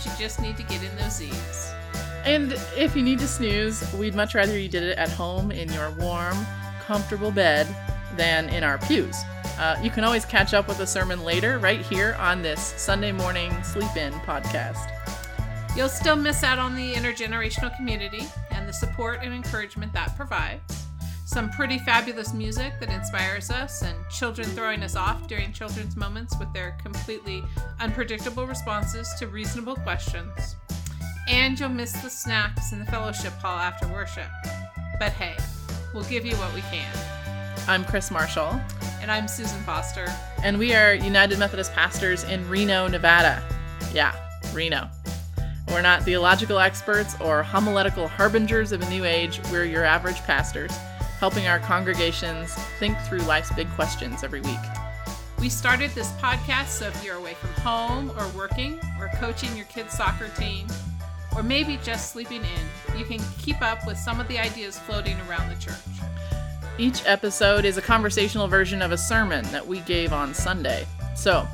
Sometimes you just need to get in those Z's. And if you need to snooze, we'd much rather you did it at home in your warm, comfortable bed than in our pews. Uh, you can always catch up with the sermon later, right here on this Sunday morning sleep in podcast. You'll still miss out on the intergenerational community and the support and encouragement that provides. Some pretty fabulous music that inspires us, and children throwing us off during children's moments with their completely unpredictable responses to reasonable questions. And you'll miss the snacks in the fellowship hall after worship. But hey, we'll give you what we can. I'm Kris Marshall, And I'm Susan Foster. and we are United Methodist pastors in Reno, Nevada. Yeah, Reno. We're not theological experts or homiletical harbingers of a new age. We're your average pastors, helping our congregations think through life's big questions every week. We started this podcast so if you're away from home or working or coaching your kids' soccer team, or maybe just sleeping in, you can keep up with some of the ideas floating around the church. Each episode is a conversational version of a sermon that we gave on Sunday. So,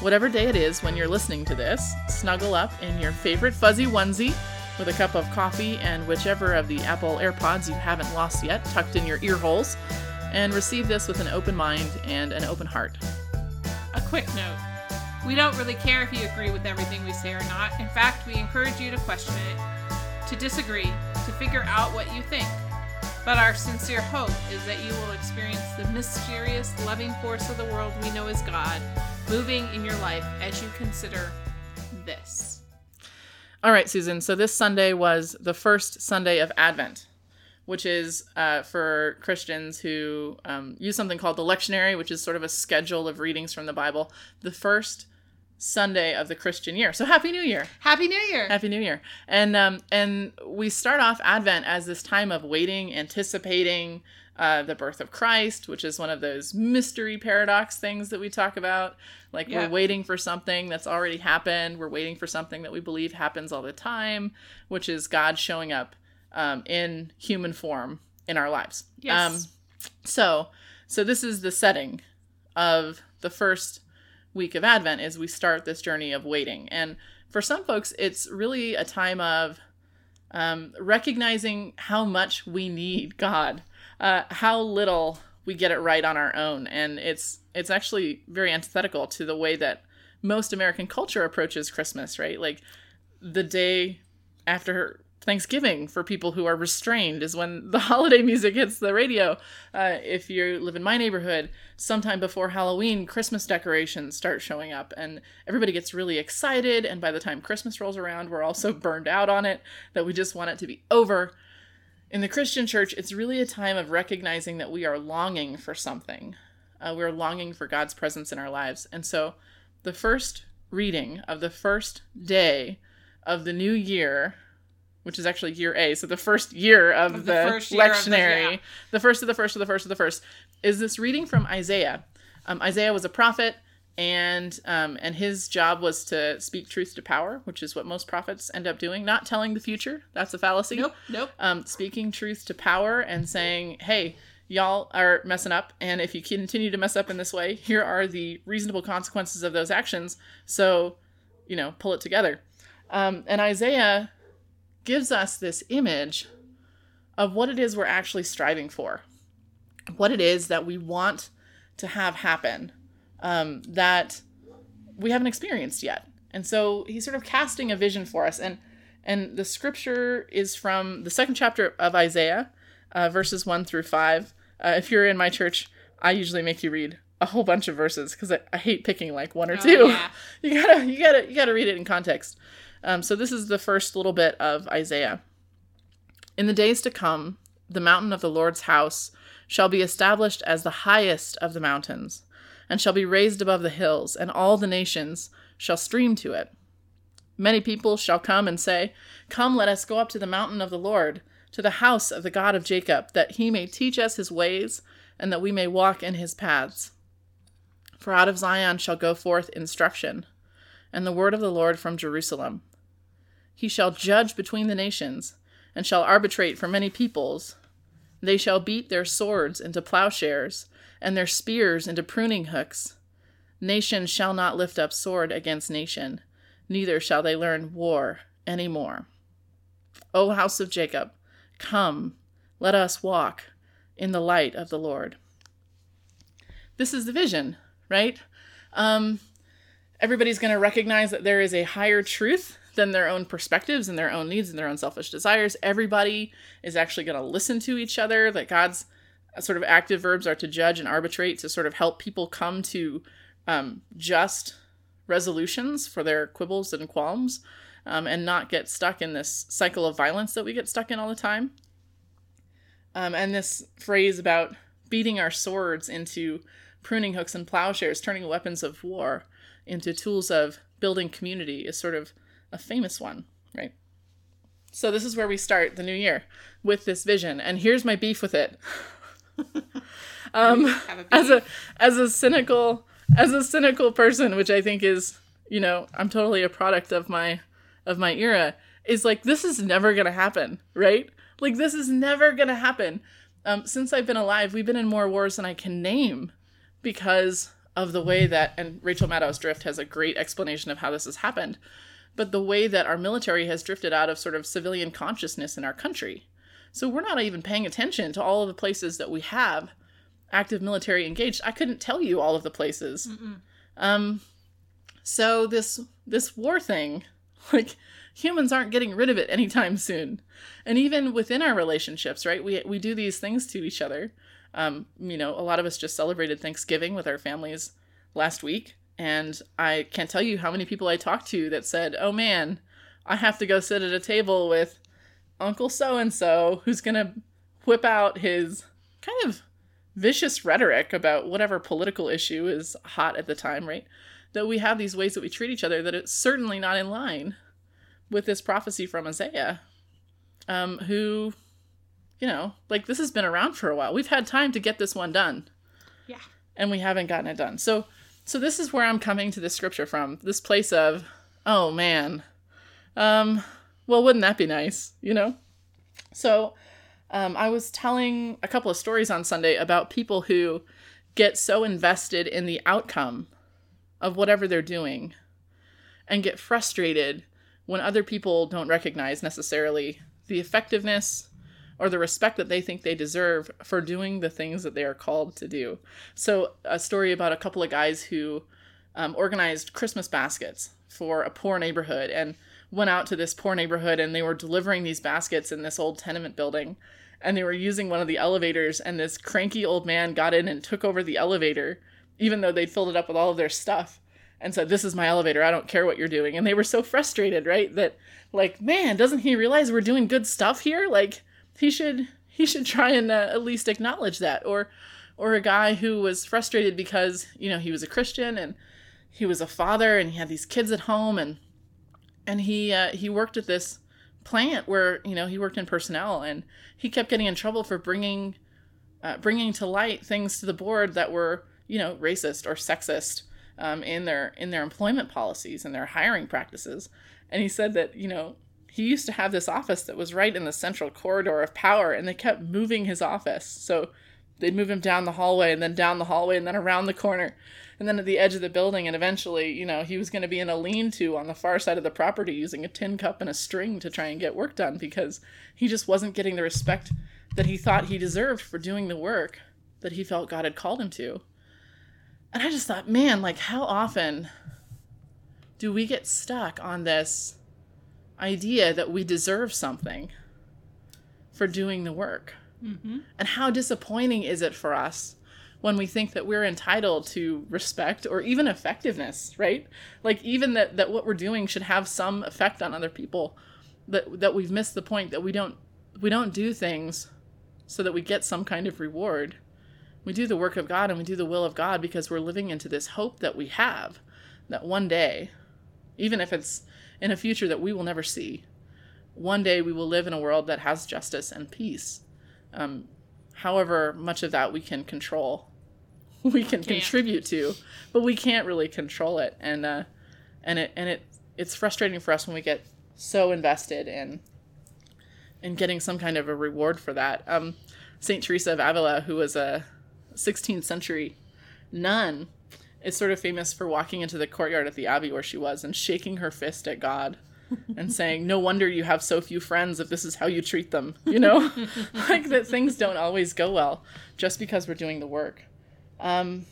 whatever day it is when you're listening to this, snuggle up in your favorite fuzzy onesie with a cup of coffee and whichever of the Apple AirPods you haven't lost yet tucked in your ear holes, and receive this with an open mind and an open heart. A quick note we don't really care if you agree with everything we say or not. In fact, we encourage you to question it, to disagree, to figure out what you think. But our sincere hope is that you will experience the mysterious, loving force of the world we know as God moving in your life as you consider this. All right, Susan. So this Sunday was the first Sunday of Advent, which is uh, for Christians who um, use something called the lectionary, which is sort of a schedule of readings from the Bible. The first Sunday of the Christian year. So Happy New Year! Happy New Year! Happy New Year! And um, and we start off Advent as this time of waiting, anticipating uh, the birth of Christ, which is one of those mystery paradox things that we talk about. Like Yeah. we're waiting for something that's already happened. We're waiting for something that we believe happens all the time, which is God showing up um, in human form in our lives. Yes. Um, so, so this is the setting of the first week of Advent is we start this journey of waiting. And for some folks, it's really a time of um, recognizing how much we need God, uh, how little we get it right on our own, and it's it's actually very antithetical to the way that most American culture approaches Christmas. Right, like the day after Thanksgiving for people who are restrained is when the holiday music hits the radio. Uh, if you live in my neighborhood, sometime before Halloween, Christmas decorations start showing up, and everybody gets really excited. And by the time Christmas rolls around, we're all so burned out on it that we just want it to be over. In the Christian church, it's really a time of recognizing that we are longing for something. Uh, we're longing for God's presence in our lives. And so the first reading of the first day of the new year, which is actually year A, so the first year of, Of the the, year of the- lectionary, yeah. the first of the first of the first of the first, is this reading from Isaiah. Um, Isaiah was a prophet, and um, and his job was to speak truth to power, which is what most prophets end up doing, not telling the future. That's a fallacy Nope, nope. um, speaking truth to power and saying, hey, y'all are messing up. And if you continue to mess up in this way, here are the reasonable consequences of those actions. So, you know, pull it together. Um, and Isaiah gives us this image of what it is we're actually striving for, what it is that we want to have happen um, that we haven't experienced yet. And so he's sort of casting a vision for us. And and the scripture is from the second chapter of Isaiah, uh, verses one through five. Uh, if you're in my church, I usually make you read a whole bunch of verses because I, I hate picking like one or Oh, two. yeah. you gotta you gotta you gotta read it in context. Um, so this is the first little bit of Isaiah. In the days to come, the mountain of the Lord's house shall be established as the highest of the mountains, and shall be raised above the hills, and all the nations shall stream to it. Many people shall come and say, Come, let us go up to the mountain of the Lord, to the house of the God of Jacob, that he may teach us his ways, and that we may walk in his paths. For out of Zion shall go forth instruction, and the word of the Lord from Jerusalem. He shall judge between the nations, and shall arbitrate for many peoples. They shall beat their swords into plowshares, and their spears into pruning hooks. Nation shall not lift up sword against nation, neither shall they learn war any more. O house of Jacob, come, let us walk in the light of the Lord. This is the vision, right? Um, everybody's going to recognize that there is a higher truth than their own perspectives and their own needs and their own selfish desires. Everybody is actually going to listen to each other. That God's uh, sort of active verbs are to judge and arbitrate to sort of help people come to um, just resolutions for their quibbles and qualms um, and not get stuck in this cycle of violence that we get stuck in all the time. Um, and this phrase about beating our swords into pruning hooks and plowshares, turning weapons of war into tools of building community is sort of a famous one, right? So this is where we start the new year with this vision, and here's my beef with it. um, as a as a cynical as a cynical person, which I think is you know I'm totally a product of my of my era, is like this is never gonna happen, right? Like this is never gonna happen. Um, since I've been alive, we've been in more wars than I can name because of the way that, and Rachel Maddow's Drift has a great explanation of how this has happened, but the way that our military has drifted out of sort of civilian consciousness in our country. So we're not even paying attention to all of the places that we have active military engaged. I couldn't tell you all of the places. Um, so this this war thing, like humans aren't getting rid of it anytime soon. And even within our relationships, right? We we do these things to each other. Um, you know, a lot of us just celebrated Thanksgiving with our families last week, and I can't tell you how many people I talked to that said, "Oh man, I have to go sit at a table with Uncle so and so who's going to whip out his kind of vicious rhetoric about whatever political issue is hot at the time, right? That we have these ways that we treat each other that it's certainly not in line with this prophecy from Isaiah, um, who, you know, like this has been around for a while. We've had time to get this one done. Yeah. And we haven't gotten it done. So, so this is where I'm coming to this scripture from. This place of, oh man, um, well, wouldn't that be nice, you know? So, um, I was telling a couple of stories on Sunday about people who get so invested in the outcome of whatever they're doing and get frustrated when other people don't recognize necessarily the effectiveness or the respect that they think they deserve for doing the things that they are called to do. So, a story about a couple of guys who um, organized Christmas baskets for a poor neighborhood and went out to this poor neighborhood and they were delivering these baskets in this old tenement building and they were using one of the elevators and this cranky old man got in and took over the elevator even though they'd filled it up with all of their stuff and said this is my elevator. I don't care what you're doing. And they were so frustrated right? That like man doesn't he realize we're doing good stuff here? Like he should he should try and uh, at least acknowledge that or or a guy who was frustrated because you know he was a christian and he was a father and he had these kids at home and and he uh, he worked at this plant where you know he worked in personnel and he kept getting in trouble for bringing uh, bringing to light things to the board that were you know racist or sexist um, in their in their employment policies and their hiring practices. And he said that you know he used to have this office that was right in the central corridor of power and they kept moving his office. So they'd move him down the hallway and then down the hallway and then around the corner and then at the edge of the building and eventually you know he was going to be in a lean-to on the far side of the property using a tin cup and a string to try and get work done because he just wasn't getting the respect that he thought he deserved for doing the work that he felt god had called him to. And i just thought man like how often do we get stuck on this idea that we deserve something for doing the work Mm-hmm. and how disappointing is it for us when we think that we're entitled to respect or even effectiveness, right? Like even that, that what we're doing should have some effect on other people. That that we've missed the point that we don't we don't do things so that we get some kind of reward. We do the work of God and we do the will of God because we're living into this hope that we have that one day, even if it's in a future that we will never see, one day we will live in a world that has justice and peace. Um, however much of that we can control we can contribute to but we can't really control it. And uh and it and it it's frustrating for us when we get so invested in in getting some kind of a reward for that. Um saint teresa of avila who was a 16th century nun is sort of famous for walking into the courtyard at the abbey where she was and shaking her fist at God and saying, "No wonder you have so few friends if this is how you treat them." You know, like that things don't always go well just because we're doing the work, um,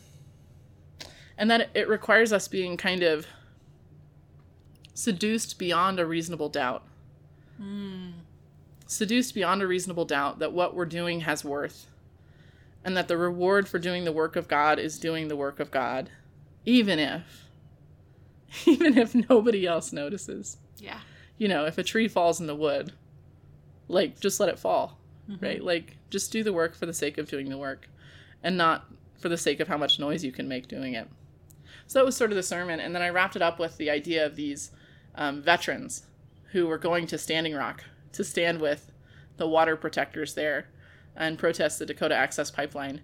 and that it requires us being kind of seduced beyond a reasonable doubt. Seduced beyond a reasonable doubt that what we're doing has worth, and that the reward for doing the work of God is doing the work of God, even if, even if nobody else notices Yeah. you know, if a tree falls in the wood, like just let it fall, Mm-hmm. right? Like just do the work for the sake of doing the work and not for the sake of how much noise you can make doing it. So that was sort of the sermon. And then I wrapped it up with the idea of these um, veterans who were going to Standing Rock to stand with the water protectors there and protest the Dakota Access Pipeline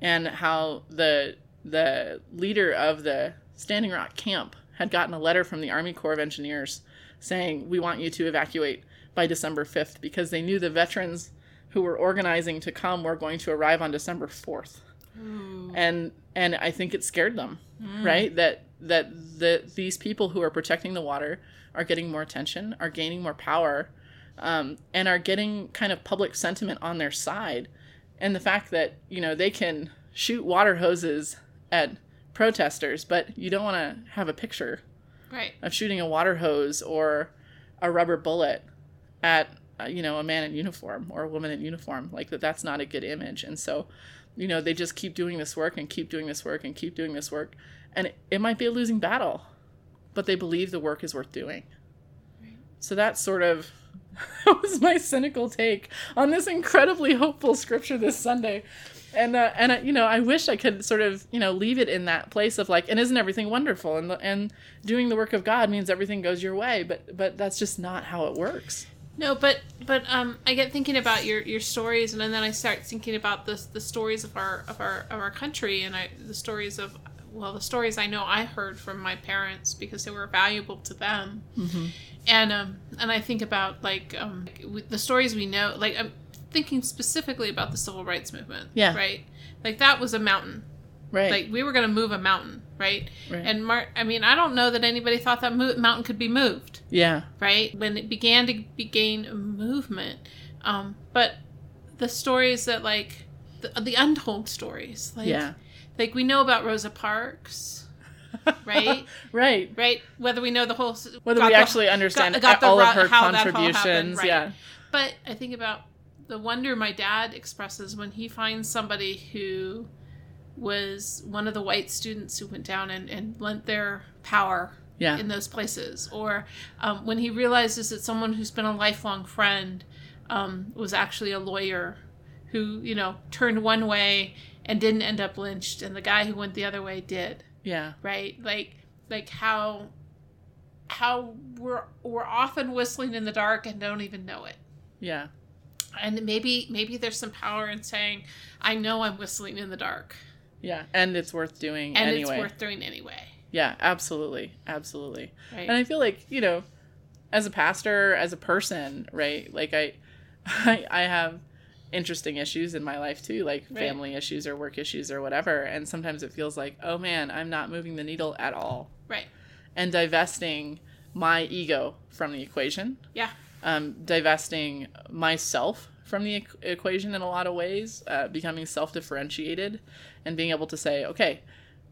and how the the leader of the Standing Rock camp had gotten a letter from the Army Corps of Engineers saying, We want you to evacuate by December 5th because they knew the veterans who were organizing to come were going to arrive on December 4th. And and I think it scared them, right? That that the these people who are protecting the water are getting more attention, are gaining more power, um, and are getting kind of public sentiment on their side. And the fact that, you know, they can shoot water hoses at protesters, but you don't want to have a picture Right. of shooting a water hose or a rubber bullet at uh, you know a man in uniform or a woman in uniform. Like that that's not a good image. And so you know they just keep doing this work and keep doing this work and keep doing this work. And it, it might be a losing battle but they believe the work is worth doing. So that's sort of that was my cynical take on this incredibly hopeful scripture this Sunday. And uh, and uh, you know, I wish I could sort of you know leave it in that place of like, and isn't everything wonderful? And and doing the work of God means everything goes your way, but but that's just not how it works. No, but but um, I get thinking about your your stories, and then I start thinking about the the stories of our of our of our country, and I the stories of well the stories I know I heard from my parents because they were valuable to them, and um and I think about like um the stories we know, like I'm thinking specifically about the civil rights movement, Yeah. right, like that was a mountain, Right. like we were going to move a mountain, right, Right. and Mar- I mean I don't know that anybody thought that mo- mountain could be moved yeah. right? When it began to gain movement. Um, but the stories that like the, the untold stories, like Yeah. like we know about Rosa Parks, right? right. right? Whether we know the whole Whether we the- actually understand got- got all ru- of her all happened, contributions, right. yeah. But I think about the wonder my dad expresses when he finds somebody who was one of the white students who went down and, and lent their power Yeah. in those places, or um, when he realizes that someone who's been a lifelong friend um, was actually a lawyer who, you know, turned one way and didn't end up lynched, and the guy who went the other way did Yeah. right like like how how we're we're often whistling in the dark and don't even know it Yeah. And maybe maybe there's some power in saying i know i'm whistling in the dark Yeah. And it's worth doing and anyway. it's worth doing anyway Yeah, absolutely. Absolutely. right And I feel like, you know, as a pastor, as a person, right? Like I I, I have interesting issues in my life too, like Right. family issues or work issues or whatever, and sometimes it feels like, "Oh man, I'm not moving the needle at all. Right. And divesting my ego from the equation, yeah um, divesting myself from the equ- equation in a lot of ways, uh, becoming self differentiated, and being able to say, okay,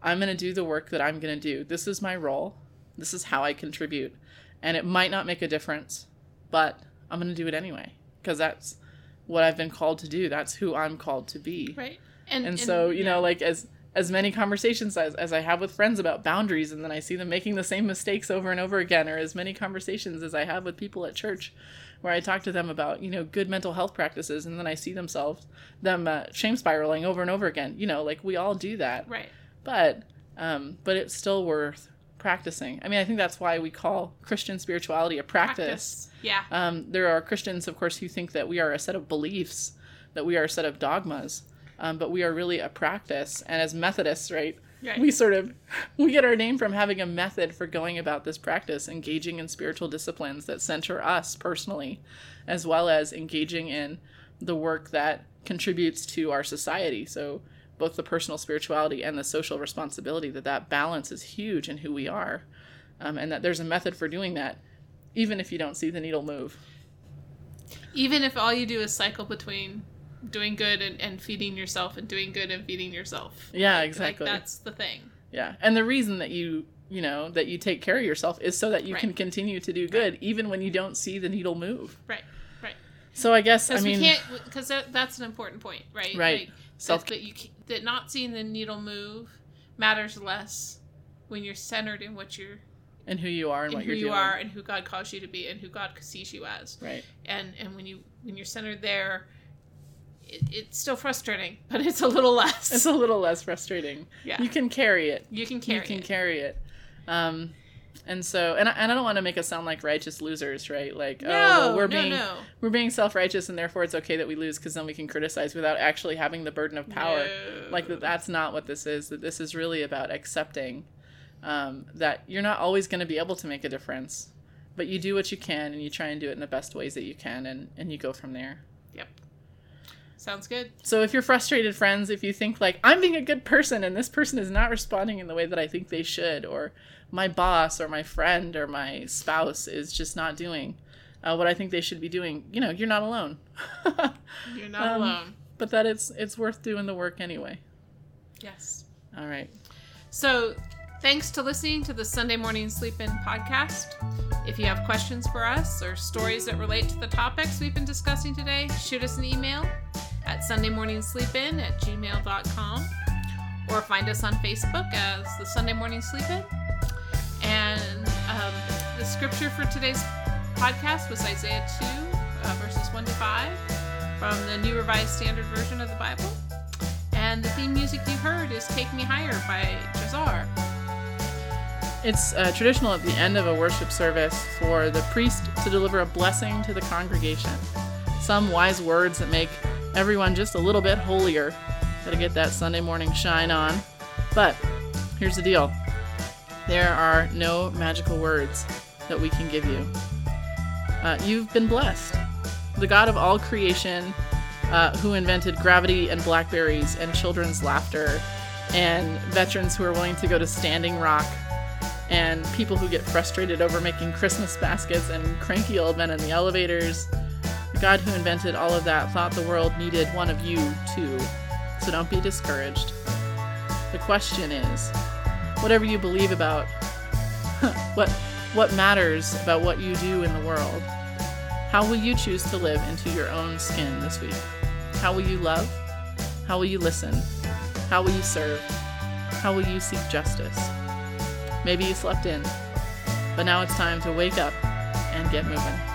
I'm going to do the work that I'm going to do. This is my role. This is how I contribute. And it might not make a difference, but I'm going to do it anyway because that's what I've been called to do. That's who I'm called to be. right and And so, you yeah. know, like as as many conversations as, as I have with friends about boundaries and then I see them making the same mistakes over and over again, or as many conversations as I have with people at church where I talk to them about, you know, good mental health practices and then I see themselves them uh, shame spiraling over and over again. You know, like we all do that. right But um but it's still worth practicing. I mean, I think that's why we call Christian spirituality a practice. yeah Um, there are Christians, of course, who think that we are a set of beliefs, that we are a set of dogmas, um, but we are really a practice. And as Methodists, right, Right. we sort of we get our name from having a method for going about this practice, engaging in spiritual disciplines that center us personally, as well as engaging in the work that contributes to our society. So both the personal spirituality and the social responsibility that that balance is huge in who we are um, and that there's a method for doing that even if you don't see the needle move Even if all you do is cycle between doing good and, and feeding yourself and doing good and feeding yourself. Yeah, Like- exactly. Like that's the thing. yeah and the reason that you you know that you take care of yourself is so that you can continue to do good even when you don't see the needle move Right. Right. so i guess i Because mean we can't. Because that, that's an important point, right? Right. Like, Self- that, that you that not seeing the needle move matters less when you're centered in what you're and who you are and in what who you're who you doing are and who God calls you to be and who God sees you as. right And and when you when you're centered there, it, it's still frustrating, but it's a little less. it's a little less frustrating yeah. you can carry it You can carry you can it. carry it um and so and I, and I don't want to make us sound like righteous losers right like no, oh well, we're no, being no. we're being self-righteous and therefore it's okay that we lose because then we can criticize without actually having the burden of power like that that's not what this is that this is really about accepting um, that you're not always going to be able to make a difference but you do what you can and you try and do it in the best ways that you can and, and you go from there Yep. Sounds good. so if you're frustrated friends if you think like i'm being a good person and this person is not responding in the way that i think they should or my boss or my friend or my spouse is just not doing uh, what i think they should be doing you know you're not alone You're not Um, alone. but that it's it's worth doing the work anyway Yes. all right So, thanks to listening to the Sunday Morning Sleep In podcast. If you have questions for us or stories that relate to the topics we've been discussing today, shoot us an email at sundaymorningsleepin at gmail.com or find us on Facebook as the Sunday Morning Sleep In. And um, the scripture for today's podcast was Isaiah 2, uh, verses 1 to 5 from the New Revised Standard Version of the Bible. And the theme music you heard is Take Me Higher by Jazar. It's uh, traditional at the end of a worship service for the priest to deliver a blessing to the congregation. Some wise words that make everyone just a little bit holier. Gotta get that Sunday morning shine on. But here's the deal there are no magical words that we can give you. Uh, you've been blessed. The God of all creation, uh, who invented gravity and blackberries and children's laughter, and veterans who are willing to go to Standing Rock and people who get frustrated over making Christmas baskets and cranky old men in the elevators. The God who invented all of that thought the world needed one of you too. So don't be discouraged. The question is, whatever you believe about what what matters about what you do in the world, how will you choose to live into your own skin this week? How will you love? How will you listen? How will you serve? How will you seek justice? Maybe you slept in, but now it's time to wake up and get moving.